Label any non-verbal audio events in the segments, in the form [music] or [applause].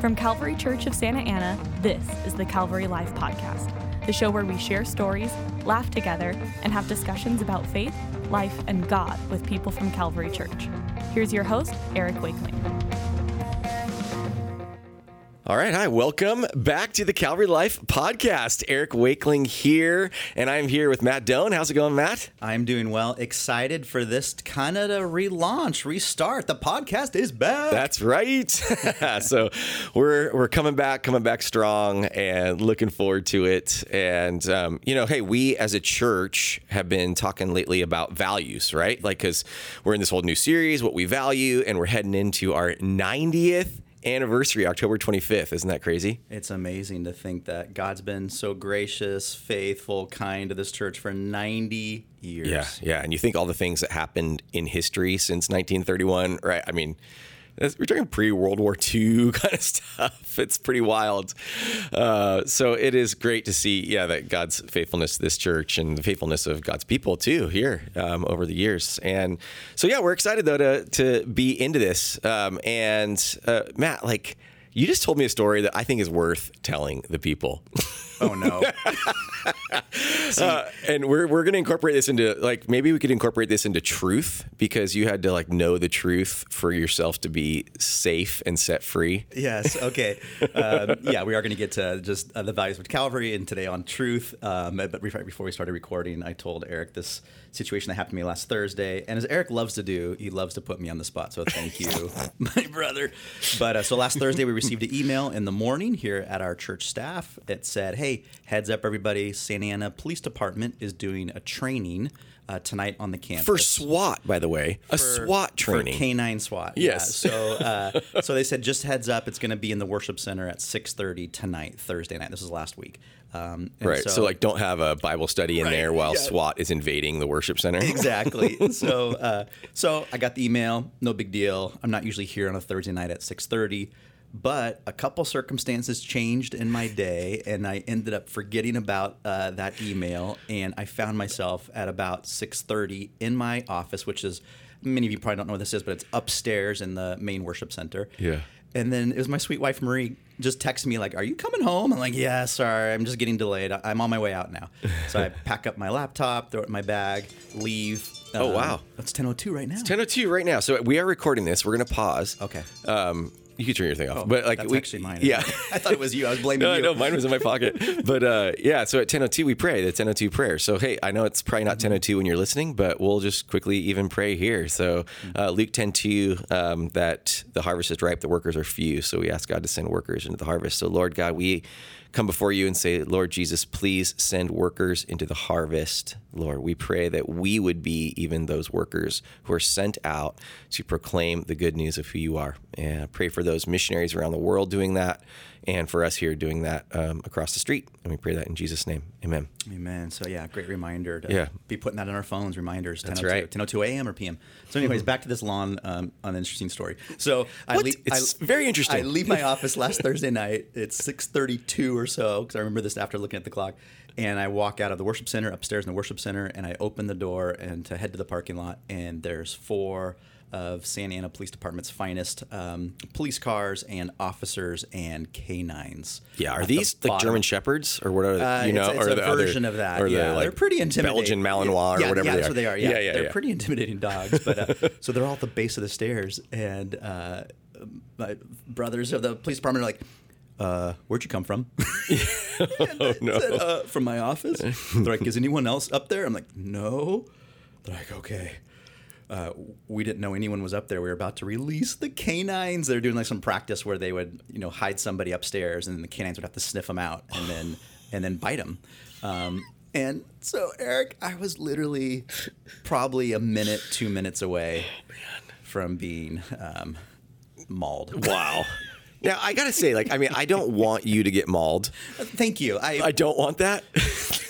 From Calvary Church of Santa Ana, this is the Calvary Life Podcast, the show where we share stories, laugh together, and have discussions about faith, life, and God with people from Calvary Church. Here's your host, Eric Wakeling. All right, hi, welcome back to the Calvary Life Podcast. Eric Wakeling here, and I'm here with Matt Doan. How's it going, Matt? I'm doing well. Excited for this kind of to relaunch, restart. The podcast is back. That's right. [laughs] so we're we're coming back, coming back strong, and looking forward to it. And um, you know, hey, we as a church have been talking lately about values, right? Like, because we're in this whole new series, what we value, and we're heading into our 90th anniversary, October 25th. Isn't that crazy? It's amazing to think that God's been so gracious, faithful, kind to this church for 90 years. Yeah, yeah. And you think all the things that happened in history since 1931, right? I mean, we're talking pre World War II [laughs] kind of stuff. It's pretty wild. Uh, so it is great to see, yeah, that God's faithfulness to this church and the faithfulness of God's people too here um, over the years. And so, yeah, we're excited though to to be into this. Um, and uh, Matt, like you just told me a story that I think is worth telling the people. [laughs] Oh no. [laughs] uh, and we're we're going to incorporate this into like maybe we could incorporate this into truth because you had to like know the truth for yourself to be safe and set free. Yes. Okay. um, [laughs] yeah, we are going to get to just uh, the values of Calvary and today on truth. Um, but before we started recording, I told Eric this situation that happened to me last Thursday, and as Eric loves to do, he loves to put me on the spot. So thank you, my brother. But uh, so last Thursday we received an email in the morning here at our church staff. that said, "Hey, heads up, everybody! Santa Ana Police Department is doing a training." Uh, tonight on the campus for SWAT, by the way, a SWAT training, for canine SWAT. Yes. Yeah. So, uh, so they said just heads up, it's going to be in the worship center at six thirty tonight, Thursday night. This is last week. Um, right. So, so, like, don't have a Bible study in right, there while yeah. SWAT is invading the worship center. [laughs] Exactly. [laughs] so, uh, so I got the email. No big deal. I'm not usually here on a Thursday night at six thirty. But a couple circumstances changed in my day, and I ended up forgetting about uh, that email. And I found myself at about 6:30 in my office, which is many of you probably don't know what this is, but it's upstairs in the main worship center. Yeah. And then it was my sweet wife Marie just texted me like, "Are you coming home?" I'm like, "Yeah, sorry, I'm just getting delayed. I'm on my way out now." So I [laughs] pack up my laptop, throw it in my bag, leave. Oh um, wow, it's 10:02 right now. It's 10:02 right now. So we are recording this. We're gonna pause. Okay. Um, you can turn your thing off. Oh, but like that's we, actually mine. Yeah, [laughs] I thought it was you. I was blaming no, you. No, mine was in my pocket. [laughs] but uh, yeah, so at 10:02 we pray the 10:02 prayer. So hey, I know it's probably not 10:02 mm-hmm. when you're listening, but we'll just quickly even pray here. So mm-hmm. uh, Luke 10:2 um, that the harvest is ripe, the workers are few. So we ask God to send workers into the harvest. So Lord God, we come before you and say, Lord Jesus, please send workers into the harvest. Lord, we pray that we would be even those workers who are sent out to proclaim the good news of who you are. And I pray for those missionaries around the world doing that and for us here doing that um, across the street. And we pray that in Jesus' name. Amen. Amen. So, yeah, great reminder to yeah. be putting that on our phones, reminders. That's right. 10.02 a.m. or p.m. So, anyways, back to this long, um, uninteresting story. So, I leave. It's I, very interesting. I leave my office last Thursday night. It's 6.32 or so, because I remember this after looking at the clock. And I walk out of the worship center, upstairs in the worship center, and I open the door and to head to the parking lot, and there's four – of Santa Ana Police Department's finest um, police cars and officers and canines. Yeah, are these the like German Shepherds or what are uh, you know? It's, it's or a the version other, of that. Yeah, the, like, they're pretty intimidating. Belgian Malinois yeah, or whatever. Yeah, they that's are. what they are. Yeah, yeah, yeah they're yeah. pretty intimidating dogs. But uh, [laughs] so they're all at the base of the stairs, and uh, my brothers of the police department are like. Uh, where'd you come from? [laughs] [laughs] oh, no. Said, uh, from my office. They're like, is anyone else up there? I'm like, no. They're like, okay uh, we didn't know anyone was up there. We were about to release the canines. They're doing like some practice where they would, you know, hide somebody upstairs, and then the canines would have to sniff them out and then [sighs] and then bite them. Um, and so, Eric, I was literally probably a minute, two minutes away oh, from being um, mauled. Wow. [laughs] Now I gotta say, like, I mean, I don't want you to get mauled. Thank you. I I don't want that.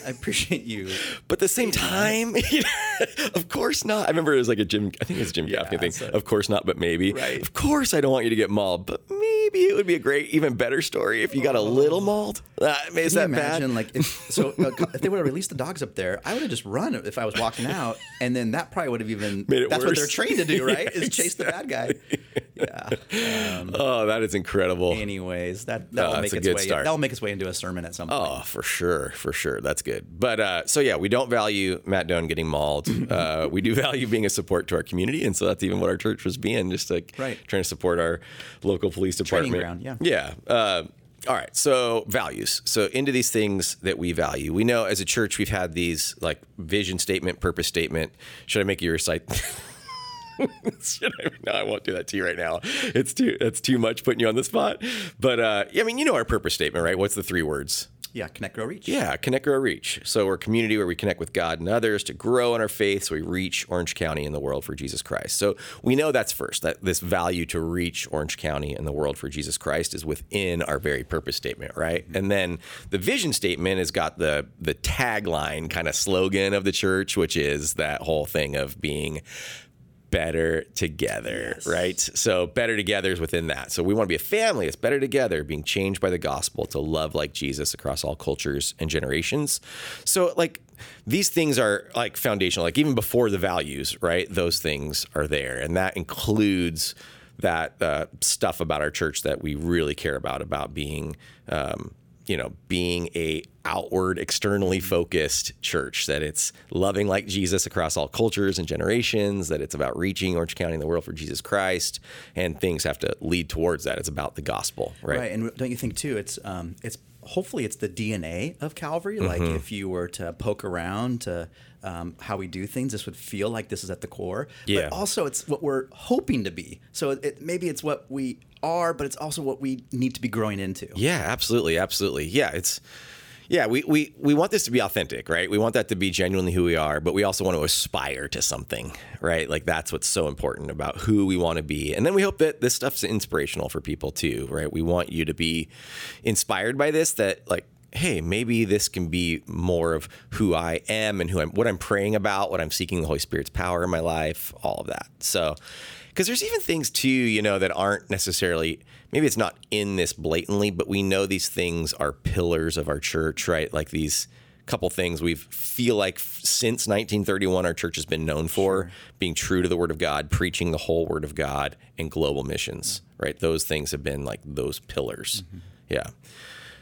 I appreciate you, but at the same time, [laughs] of course not. I remember it was like a Jim. I think it was a Jim Yeah, Gaffigan thing. so- of course not, but maybe. Right. Of course I don't want you to get mauled, but maybe it would be a great, even better story if you got a little mauled. Uh, is Can that bad? imagine, like, if, so uh, if they would have released the dogs up there, I would have just run if I was walking out, and then that probably would have even Made it That's what they're trained to do, [laughs] right? Yeah, is chase the bad guy. [laughs] Yeah. Um, Oh, that is incredible. anyways, that Oh, that'll that's make a its good way. start. That'll make its way into a sermon at some point. Oh, for sure, for sure. That's good. But uh, so yeah, we don't value Matt Doan getting mauled. [laughs] Uh, we do value being a support to our community, and so that's even what our church was being, just like Right. trying to support our local police department. Training ground, yeah, yeah. Uh, all right, so values. So into these things that we value. We know as a church we've had these like vision statement, purpose statement. Should I make you recite? [laughs] No, I won't do that to you right now. It's too. That's too much putting you on the spot. But uh, I mean, you know our purpose statement, right? What's the three words? Yeah, connect, grow, reach. Yeah, connect, grow, reach. So we're a community where we connect with God and others to grow in our faith, so we reach Orange County and the world for Jesus Christ. So we know that's first. That this value to reach Orange County and the world for Jesus Christ is within our very purpose statement, right? And then the vision statement has got the the tagline kind of slogan of the church, which is that whole thing of being better together, right? So better together is within that. So we want to be a family It's better together, being changed by the gospel to love like Jesus across all cultures and generations. So like these things are like foundational, like even before the values, right? Those things are there. And that includes that uh, stuff about our church that we really care about, about being, um, you know, being a outward, externally focused church. That it's loving like Jesus across all cultures and generations. That it's about reaching Orange County and the world for Jesus Christ, and things have to lead towards that. It's about the gospel, right? Right, and don't you think too? It's um, it's hopefully it's the DNA of Calvary. Like Mm-hmm. if you were to poke around to um, how we do things, this would feel like this is at the core. Yeah. But also, it's what we're hoping to be. So it, it maybe it's what we are, but it's also what we need to be growing into. Yeah, absolutely, absolutely. Yeah, it's yeah, we, we we want this to be authentic, right? We want that to be genuinely who we are, but we also want to aspire to something, right? Like that's what's so important about who we want to be. And then we hope that this stuff's inspirational for people too, right? We want you to be inspired by this that like hey, maybe this can be more of who I am and who I'm what I'm praying about, what I'm seeking the Holy Spirit's power in my life, all of that. So because there's even things too, you know, that aren't necessarily maybe it's not in this blatantly, but we know these things are pillars of our church, right? Like these couple things we feel like since 1931 our church has been known for being true to the word of god preaching the whole word of god and global missions right? Those things have been like those pillars. Yeah.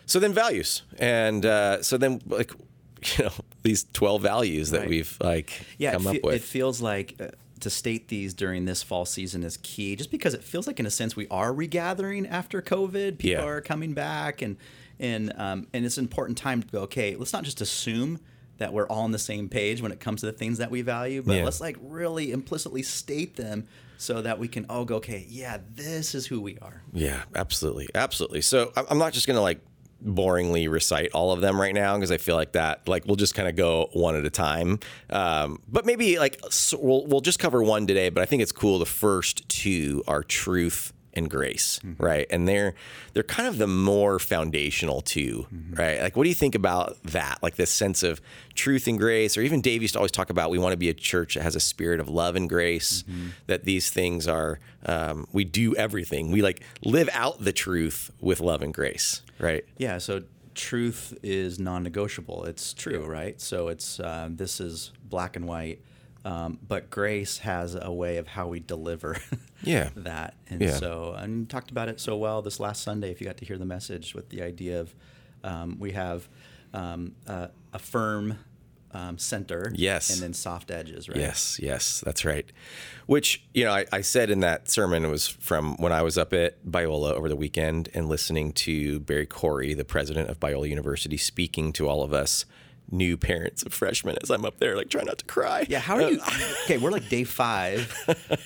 So then values and uh, so then like [laughs] you know these 12 values that Right. we've like yeah, come it, up with. it feels like uh, to state these during this fall season is key, just because it feels like, in a sense, we are regathering after COVID. People Yeah. are coming back, and and um, and it's an important time to go. Okay, let's not just assume that we're all on the same page when it comes to the things that we value, but Yeah. let's like really implicitly state them so that we can all go. Okay, yeah, this is who we are. Yeah, absolutely, absolutely. So I'm not just gonna like boringly recite all of them right now because I feel like that like we'll just kind of go one at a time. Um, but maybe like so we'll we'll just cover one today. But I think it's cool. The first two are truth and grace, right? And they're they're kind of the more foundational 2 right? Like, what do you think about that? Like this sense of truth and grace, or even Dave used to always talk about we want to be a church that has a spirit of love and grace. That these things are um, we do everything. We like live out the truth with love and grace, right? Yeah, so truth is non-negotiable. It's true, right? So it's uh, this is black and white, um, but grace has a way of how we deliver. [laughs] Yeah. that, and Yeah. so and you talked about it so well this last Sunday. If you got to hear the message with the idea of um, we have um, uh, a firm um, center, Yes. and then soft edges, right? Yes, yes, that's right. Which, you know, I, I said in that sermon it was from when I was up at Biola over the weekend and listening to Barry Corey, the president of Biola University, speaking to all of us new parents of freshmen as I'm up there, like trying not to cry. Yeah, how are you? [laughs] okay, we're like day five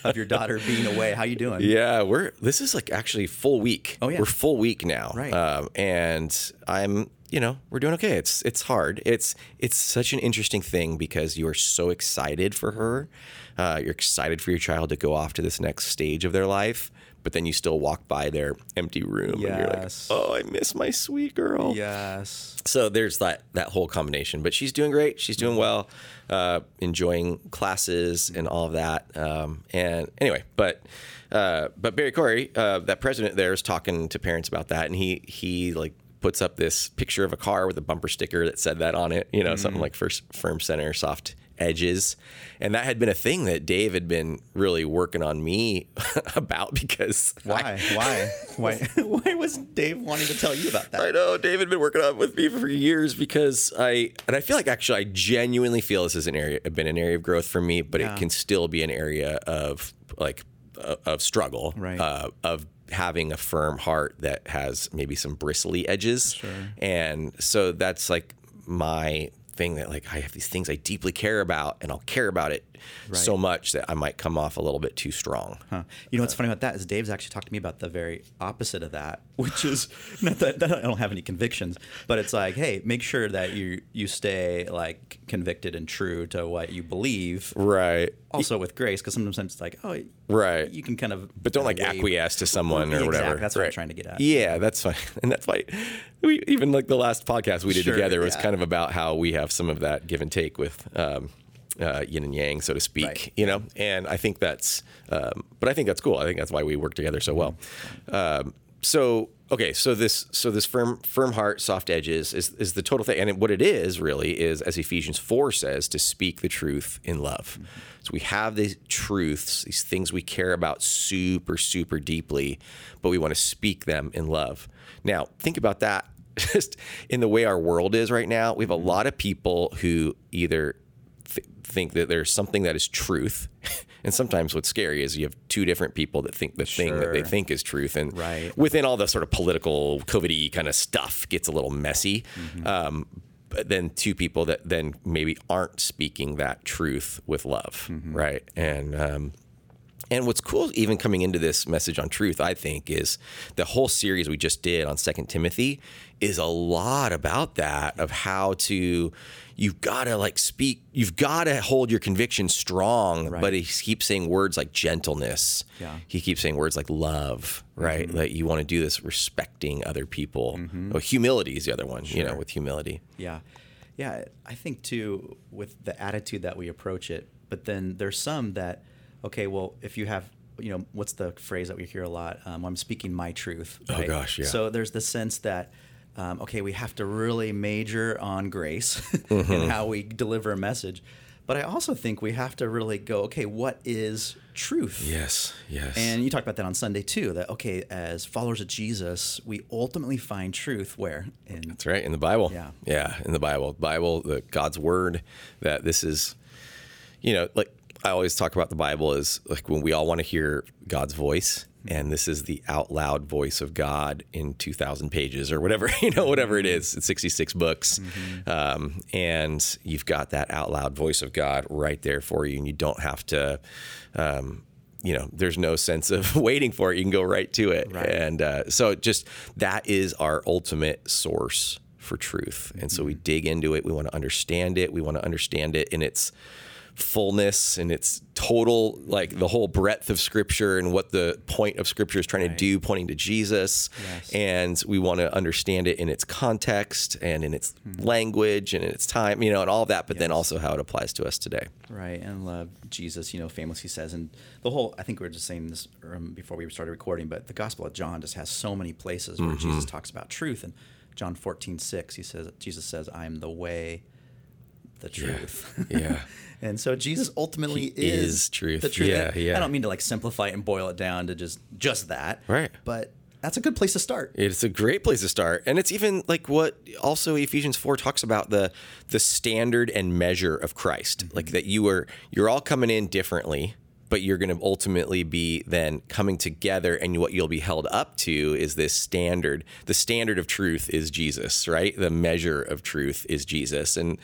of your daughter being away. How you doing? Yeah, we're this is like actually full week. Oh, yeah. we're full week now. Right. um, and I'm you know we're doing okay. It's it's hard. It's it's such an interesting thing because you are so excited for her. Uh, you're excited for your child to go off to this next stage of their life, but then you still walk by their empty room and you're like, oh, I miss my sweet girl. Yes. So there's that that whole combination. But she's doing great. She's doing well, uh, enjoying classes and all of that. Um, and anyway, but uh, but Barry Corey, uh, that president there, is talking to parents about that, and he he like puts up this picture of a car with a bumper sticker that said that on it. You know, something like first firm center, soft edges. And that had been a thing that Dave had been really working on me [laughs] about because Why? Why? Why? [laughs] Why was Dave wanting to tell you about that? I know Dave had been working on it with me for years because I and I feel like actually I genuinely feel this is an area been an area of growth for me, but Yeah. it can still be an area of like uh, of struggle, Right. Uh, of having a firm heart that has maybe some bristly edges, Sure. and so that's like my thing that like I have these things I deeply care about, and I'll care about it so much that I might come off a little bit too strong. Huh. You know what's funny about that is Dave's actually talked to me about the very opposite of that, [laughs] which is [laughs] not that, I don't have any convictions, but it's like, hey, make sure that you you stay like convicted and true to what you believe. Right. Also with grace, because sometimes it's like, oh, Right. you can kind of, But don't like wave- acquiesce to someone or Exactly, whatever. that's what I'm trying to get at. Yeah, that's fine, [laughs] and that's why we even like the last podcast we did Sure, together was yeah. kind of about how we have some of that give and take with um, uh, yin and yang, so to speak. Right. You know, and I think that's, um, but I think that's cool. I think that's why we work together so well. Um, so okay, so this so this firm firm heart, soft edges is is the total thing, and it, what it is really is, as Ephesians four says, to speak the truth in love. So we have these truths, these things we care about super super deeply, but we want to speak them in love. Now think about that. [laughs] Just in the way our world is right now, we have a lot of people who either th- think that there's something that is truth. [laughs] And sometimes what's scary is you have two different people that think the thing that they think is truth. And Right. within all the sort of political, COVID kind of stuff gets a little messy. Um, but then two people that then maybe aren't speaking that truth with love. Right. And, um, and what's cool, even coming into this message on truth, I think, is the whole series we just did on Second Timothy is a lot about that of how to you've got to like speak, you've got to hold your conviction strong. But he keeps saying words like gentleness. Yeah. He keeps saying words like love, right? That you want to do this respecting other people. Oh, humility is the other one, you know, with humility. Yeah. Yeah. I think too, with the attitude that we approach it, but then there's some that, okay, well, if you have, you know, what's the phrase that we hear a lot? Um, I'm speaking my truth. Oh, gosh, yeah. So there's the sense that, um, okay, we have to really major on grace [laughs] Mm-hmm. and how we deliver a message. But I also think we have to really go, okay, what is truth? Yes, yes. And you talked about that on Sunday too. That okay, as followers of Jesus, we ultimately find truth where in That's right in the Bible. Yeah. yeah, in the Bible, Bible, the God's word. That this is, you know, like I always talk about the Bible is like when we all want to hear God's voice, and this is the out loud voice of God in two thousand pages or whatever [laughs] you know, whatever it is. It's sixty six books, um, and you've got that out loud voice of God right there for you, and you don't have to. Um, you know, there's no sense of [laughs] waiting for it. You can go right to it. Right. And uh, so just that is our ultimate source for truth. And so we dig into it. We want to understand it. We want to understand it in its fullness and its total, like the whole breadth of Scripture and what the point of Scripture is trying to do, pointing to Jesus. Yes. And we want to understand it in its context and in its language and in its time, you know, and all that, but then also how it applies to us today. Right, and love Jesus, you know, famously says, and the whole, I think we were just saying this um, before we started recording, but the Gospel of John just has so many places where Jesus talks about truth. And John 14, 6, he says, Jesus says, I am the way, the truth. [laughs] Yeah. and so Jesus ultimately is, is truth. The truth. Yeah, yeah. I don't mean to like simplify it and boil it down to just just that. Right. But that's a good place to start. It's a great place to start, and it's even like what also Ephesians four talks about the the standard and measure of Christ, mm-hmm. like that you are you're all coming in differently, but you're going to ultimately be then coming together, and what you'll be held up to is this standard. The standard of truth is Jesus, right? The measure of truth is Jesus, and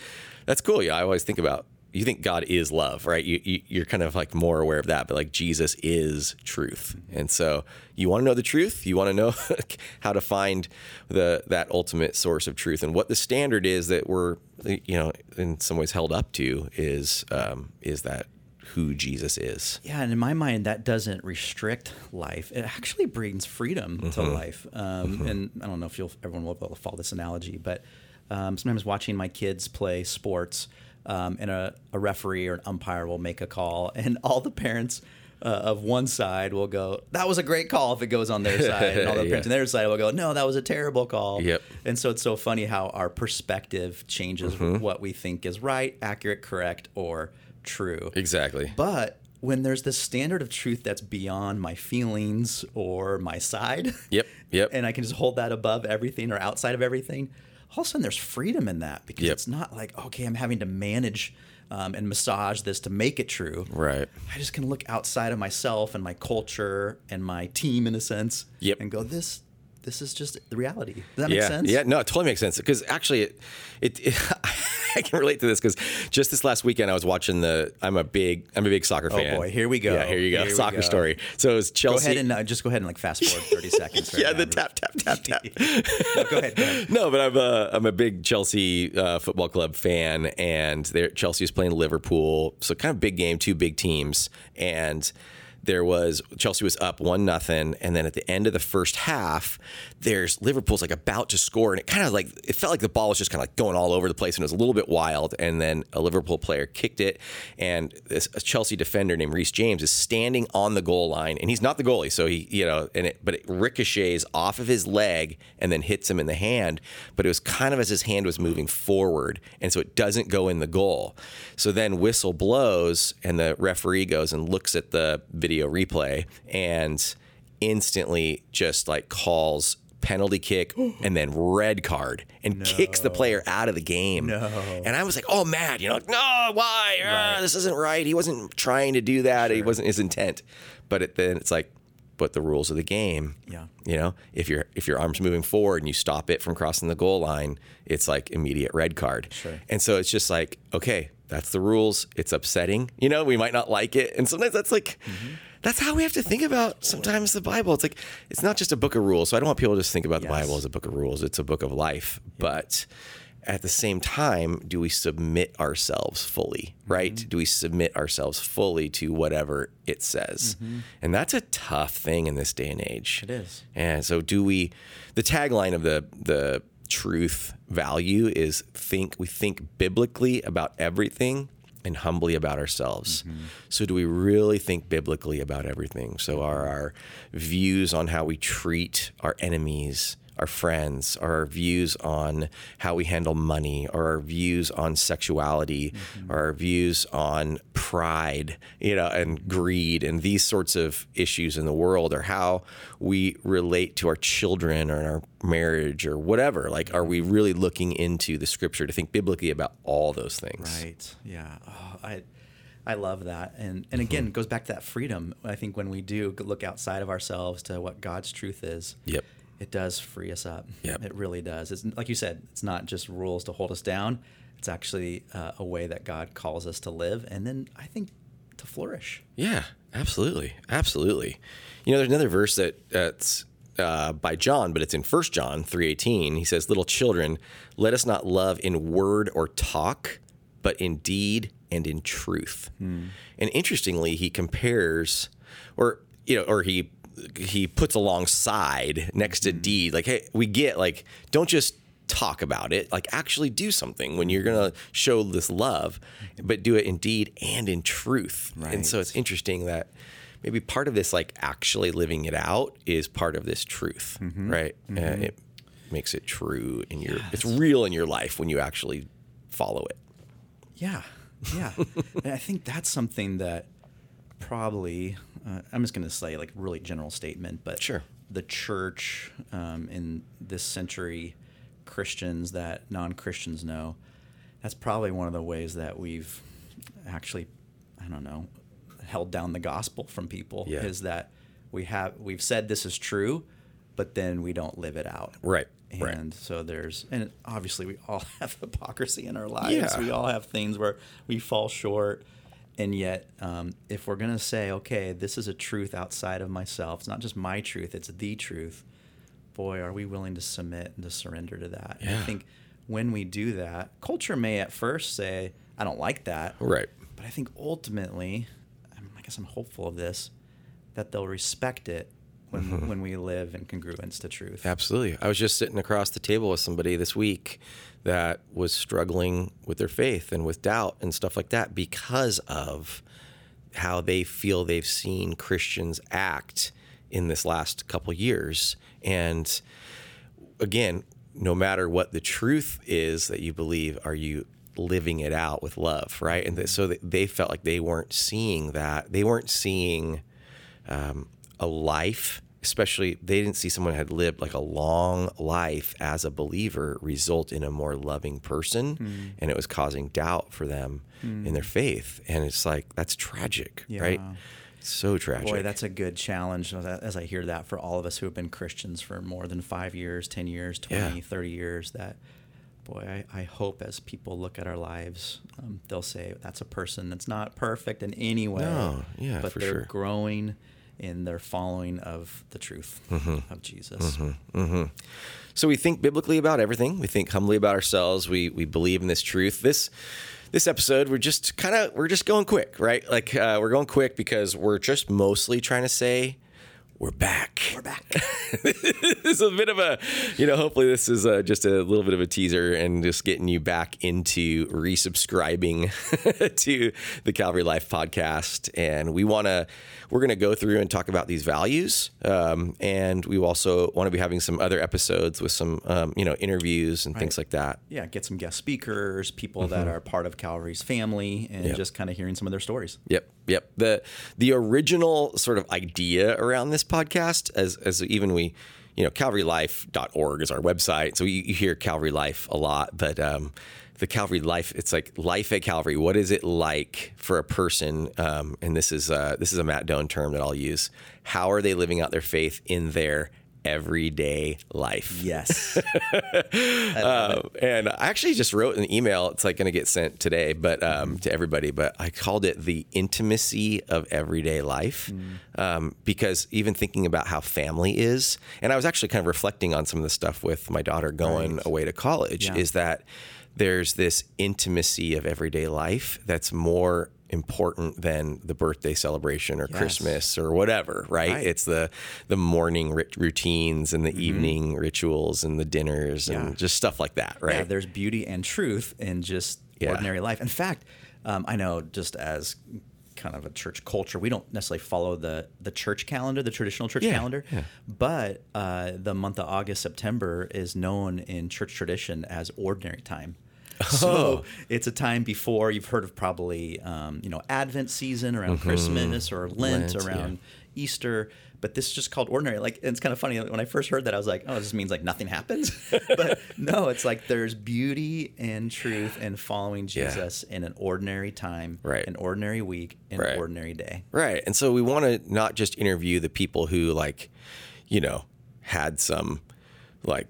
that's cool. Yeah, I always think about you think God is love, right? You, you you're kind of like more aware of that, but like Jesus is truth, and so you want to know the truth. You want to know [laughs] how to find the that ultimate source of truth, and what the standard is that we're you know in some ways held up to is um, is that who Jesus is. Yeah, and in my mind, that doesn't restrict life. It actually brings freedom to Mm-hmm. life. Um, And I don't know if you'll everyone will to follow this analogy, but um, sometimes watching my kids play sports, um, and a, a referee or an umpire will make a call, [laughs] and all the parents. Uh, of one side will go, that was a great call if it goes on their [laughs] side, and all the Yeah. parents on their side will go, no, that was a terrible call. Yep. And so it's so funny how our perspective changes Mm-hmm. what we think is right, accurate, correct, or true. Exactly. But when there's this standard of truth that's beyond my feelings or my side, Yep. Yep. [laughs] and I can just hold that above everything or outside of everything, all of a sudden there's freedom in that because Yep. it's not like, okay, I'm having to manage um, and massage this to make it true. right. I just can look outside of myself and my culture and my team in a sense Yep. and go, this this is just the reality. Does that make sense? Yeah, no, it totally makes sense. Because actually, it, it, it [laughs] I can relate to this because just this last weekend I was watching the. I'm a big, I'm a big soccer fan. Oh, boy, here we go. Yeah, here you go. Here soccer go. story. So it was Go Chelsea. ahead and uh, just go ahead and like fast forward 30 [laughs] seconds. right yeah, now. the tap, tap, tap, tap. [laughs] No, go ahead. Go ahead. No, but I'm a I'm a big Chelsea uh, football club fan, and Chelsea is playing Liverpool, so kind of big game, two big teams, and there was Chelsea was up one nothing, and then at the end of the first half, there's Liverpool's like about to score, and it kind of like it felt like the ball was just kind of like going all over the place, and it was a little bit wild, and then a Liverpool player kicked it, and this a Chelsea defender named Reece James is standing on the goal line, and he's not the goalie, so he you know, and it but it ricochets off of his leg and then hits him in the hand, but it was kind of as his hand was moving forward, and so it doesn't go in the goal. So then whistle blows, and the referee goes and looks at the video replay and instantly just like calls penalty kick [gasps] and then red card and kicks the player out of the game. No. And I was like, oh, mad, you know, like, no, why? Ah, this isn't right. He wasn't trying to do that. It wasn't his intent. But it, then it's like, but the rules of the game. Yeah. You know, if your if your arm's moving forward and you stop it from crossing the goal line, it's like immediate red card. Sure. And so it's just like, okay, that's the rules. It's upsetting. You know, we might not like it. And sometimes that's like that's how we have to think about sometimes the Bible. It's like it's not just a book of rules. So I don't want people to just think about the Bible as a book of rules. It's a book of life. But at the same time, do we submit ourselves fully, right? Mm-hmm. Do we submit ourselves fully to whatever it says? Mm-hmm. And that's a tough thing in this day and age. It is. And so do we the tagline of the the truth value is think we think biblically about everything and humbly about ourselves. Mm-hmm. So do we really think biblically about everything? So are our views on how we treat our enemies, our friends, are our views on how we handle money, or our views on sexuality, mm-hmm. or our views on pride, you know, and greed, and these sorts of issues in the world, or how we relate to our children or our marriage or whatever. Like, are we really looking into the scripture to think biblically about all those things? Right. Yeah. Oh, I I love that. And and mm-hmm. again, it goes back to that freedom. I think when we do look outside of ourselves to what God's truth is. Yep. It does free us up. Yep. It really does. It's like you said, it's not just rules to hold us down. It's actually uh, a way that God calls us to live and then I think to flourish. Yeah, absolutely, absolutely. You know, there's another verse that that's uh, by John, but it's in First John three eighteen. He says, "Little children, let us not love in word or talk, but in deed and in truth." And interestingly, he compares, or you know, or he he puts alongside next to mm-hmm. deed. Like, hey, we get like, don't just talk about it like actually do something when you're gonna show this love but do it in deed and in truth. And so it's interesting that maybe part of this like actually living it out is part of this truth mm-hmm. right? Uh, mm-hmm. it makes it true in your it's real in your life when you actually follow it. Yeah, yeah, and I think that's something that probably uh, I'm just going to say like really general statement, but Sure. the church um, in this century, Christians that non Christians know, that's probably one of the ways that we've actually, I don't know, held down the gospel from people Yeah. is that we have we've said this is true, but then we don't live it out. right And right so there's, and obviously we all [laughs] have hypocrisy in our lives. Yeah. We all have things where we fall short. And yet, um, if we're going to say, okay, this is a truth outside of myself, it's not just my truth, it's the truth, boy, are we willing to submit and to surrender to that? And Yeah. I think when we do that, culture may at first say, I don't like that. right But I think ultimately, I guess I'm hopeful of this, that they'll respect it when Mm-hmm. when we live in congruence to truth. Absolutely. I was just sitting across the table with somebody this week that was struggling with their faith and with doubt and stuff like that because of how they feel they've seen Christians act in this last couple years. And again, no matter what the truth is that you believe, are you living it out with love, right? And so they felt like they weren't seeing that. They weren't seeing um, a life, especially they didn't see someone had lived like a long life as a believer result in a more loving person, and it was causing doubt for them in their faith. And it's like that's tragic, right? So tragic. Boy, that's a good challenge as I- hear that for all of us who have been Christians for more than five years, 10 years, 20, Yeah. 30 years. That, boy, I, I hope as people look at our lives, um, they'll say that's a person that's not perfect in any way. No, yeah, but they're sure. growing in their following of the truth Mm-hmm. of Jesus. So we think biblically about everything. We think humbly about ourselves. We we believe in this truth. This this episode we're just kind of we're just going quick, right? Like uh, we're going quick because we're just mostly trying to say we're back. We're back. [laughs] this is a bit of a, you know, hopefully this is uh just a little bit of a teaser and just getting you back into resubscribing [laughs] to the Calvary Life podcast. And we want to, we're going to go through and talk about these values. Um, and we also want to be having some other episodes with some, um, you know, interviews and things like that. yeah, get some guest speakers, people that are part of Calvary's family, and Mm-hmm. Yep. just kind of hearing some of their stories. Yep, yep. The the original sort of idea around this podcast, as as even we, you know, CalvaryLife.org is our website. So you, you hear Calvary Life a lot, but um, the Calvary Life, it's like life at Calvary. What is it like for a person? Um, and this is uh, this is a Matt Doan term that I'll use. How are they living out their faith in their everyday life? Yes. [laughs] Um, and I actually just wrote an email. It's like going to get sent today, but um, to everybody. But I called it the intimacy of everyday life um, because even thinking about how family is, and I was actually kind of reflecting on some of the stuff with my daughter going away to college. Yeah. Is that there's this intimacy of everyday life that's more important than the birthday celebration or Christmas or whatever, right? Right. It's the the morning rit- routines and the evening rituals and the dinners and Mm-hmm. Just stuff like that, right? Yeah, there's beauty and truth in just Yeah. ordinary life. In fact, um, I know just as kind of a church culture, we don't necessarily follow the the church calendar, the traditional church Yeah, calendar, yeah. but uh, the month of August, September is known in church tradition as ordinary time. [laughs] Oh. So it's a time before you've heard of probably um, you know Advent season around Christmas or Lent, Mm-hmm. Lent, yeah. around Easter, but this is just called ordinary. Like and it's kind of funny when I first heard that I was like, oh, this means like nothing happens. [laughs] but no, it's like there's beauty and truth in following Yeah. Jesus in an ordinary time, Right. an ordinary week, an Right. ordinary day. Right. And so we want to not just interview the people who like, you know, had some like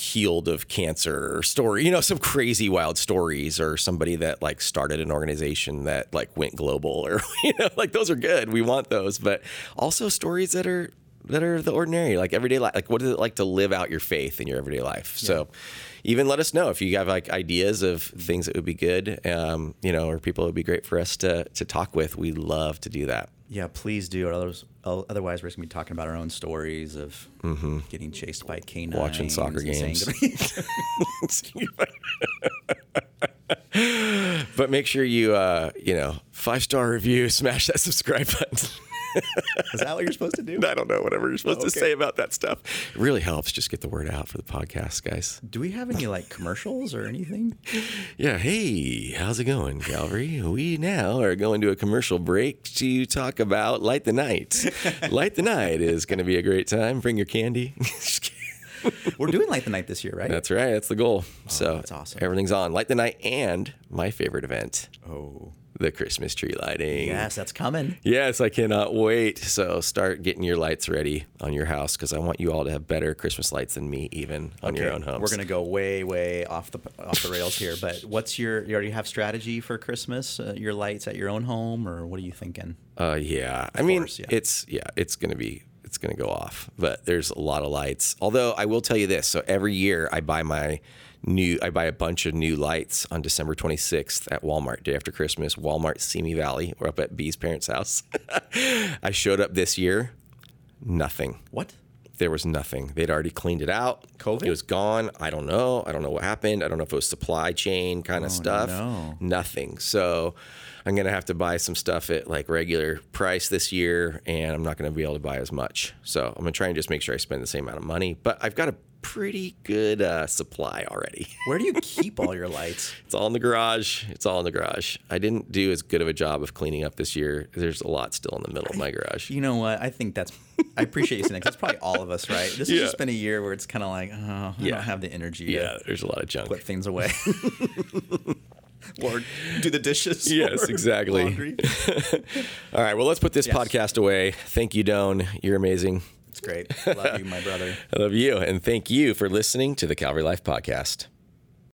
healed of cancer or story, you know, some crazy wild stories or somebody that like started an organization that like went global or [laughs] you know, like those are good. We want those, but also stories that are that are the ordinary, like everyday life. Like what is it like to live out your faith in your everyday life? So even let us know if you have like ideas of things that would be good, um, you know, or people it would be great for us to to talk with. We love to do that. Yeah, please do. Others, otherwise, we're just gonna be talking about our own stories of getting chased by canines, Mm-hmm. Watching soccer games. [laughs] but make sure you, uh, you know, five star review, smash that subscribe button. [laughs] [laughs] Is that what you're supposed to do? I don't know, whatever you're supposed Oh, to say about that stuff. It really helps. Just get the word out for the podcast, guys. Do we have any like commercials or anything? Yeah. Hey, how's it going, Calvary? We now are going to a commercial break to talk about Light the Night. [laughs] Light the Night is going to be a great time. Bring your candy. [laughs] We're doing Light the Night this year, right? That's right. That's the goal. Oh, so Oh, that's awesome. Everything's on. Light the Night and my favorite event, oh, the Christmas tree lighting. yes, that's coming. Yes, I cannot wait. So start getting your lights ready on your house because I want you all to have better Christmas lights than me, even on your own homes. We're gonna go way, way off the off the rails here. But what's your? You already have strategy for Christmas? Uh, your lights at your own home, or what are you thinking? Uh, yeah. I mean, yeah. it's yeah, it's gonna be it's gonna go off. But there's a lot of lights. Although I will tell you this: so every year I buy my new. I buy a bunch of new lights on December 26th at Walmart, day after Christmas. Walmart Simi Valley. We're up at B's parents' house. [laughs] I showed up this year, nothing. What? There was nothing. They'd already cleaned it out. COVID? It was gone. I don't know. I don't know what happened. I don't know if it was supply chain kind of oh, stuff. no. Nothing. So I'm gonna have to buy some stuff at like regular price this year, and I'm not gonna be able to buy as much. So I'm gonna try and just make sure I spend the same amount of money. But I've got a pretty good uh, supply already. [laughs] Where do you keep all your lights? [laughs] It's all in the garage. It's all in the garage. I didn't do as good of a job of cleaning up this year. There's a lot still in the middle of my garage. You know what? I think that's. I appreciate you saying that. That's probably all of us, right? This has just been a year where it's kind of like, oh, I Yeah. don't have the energy Yeah, there's a lot of junk. put things away. [laughs] or do the dishes. Yes, exactly. All right, well, let's put this Yes. podcast away. Thank you, Doan. You're amazing. It's great. [laughs] Love you, my brother. I love you. And thank you for listening to the Calvary Life Podcast.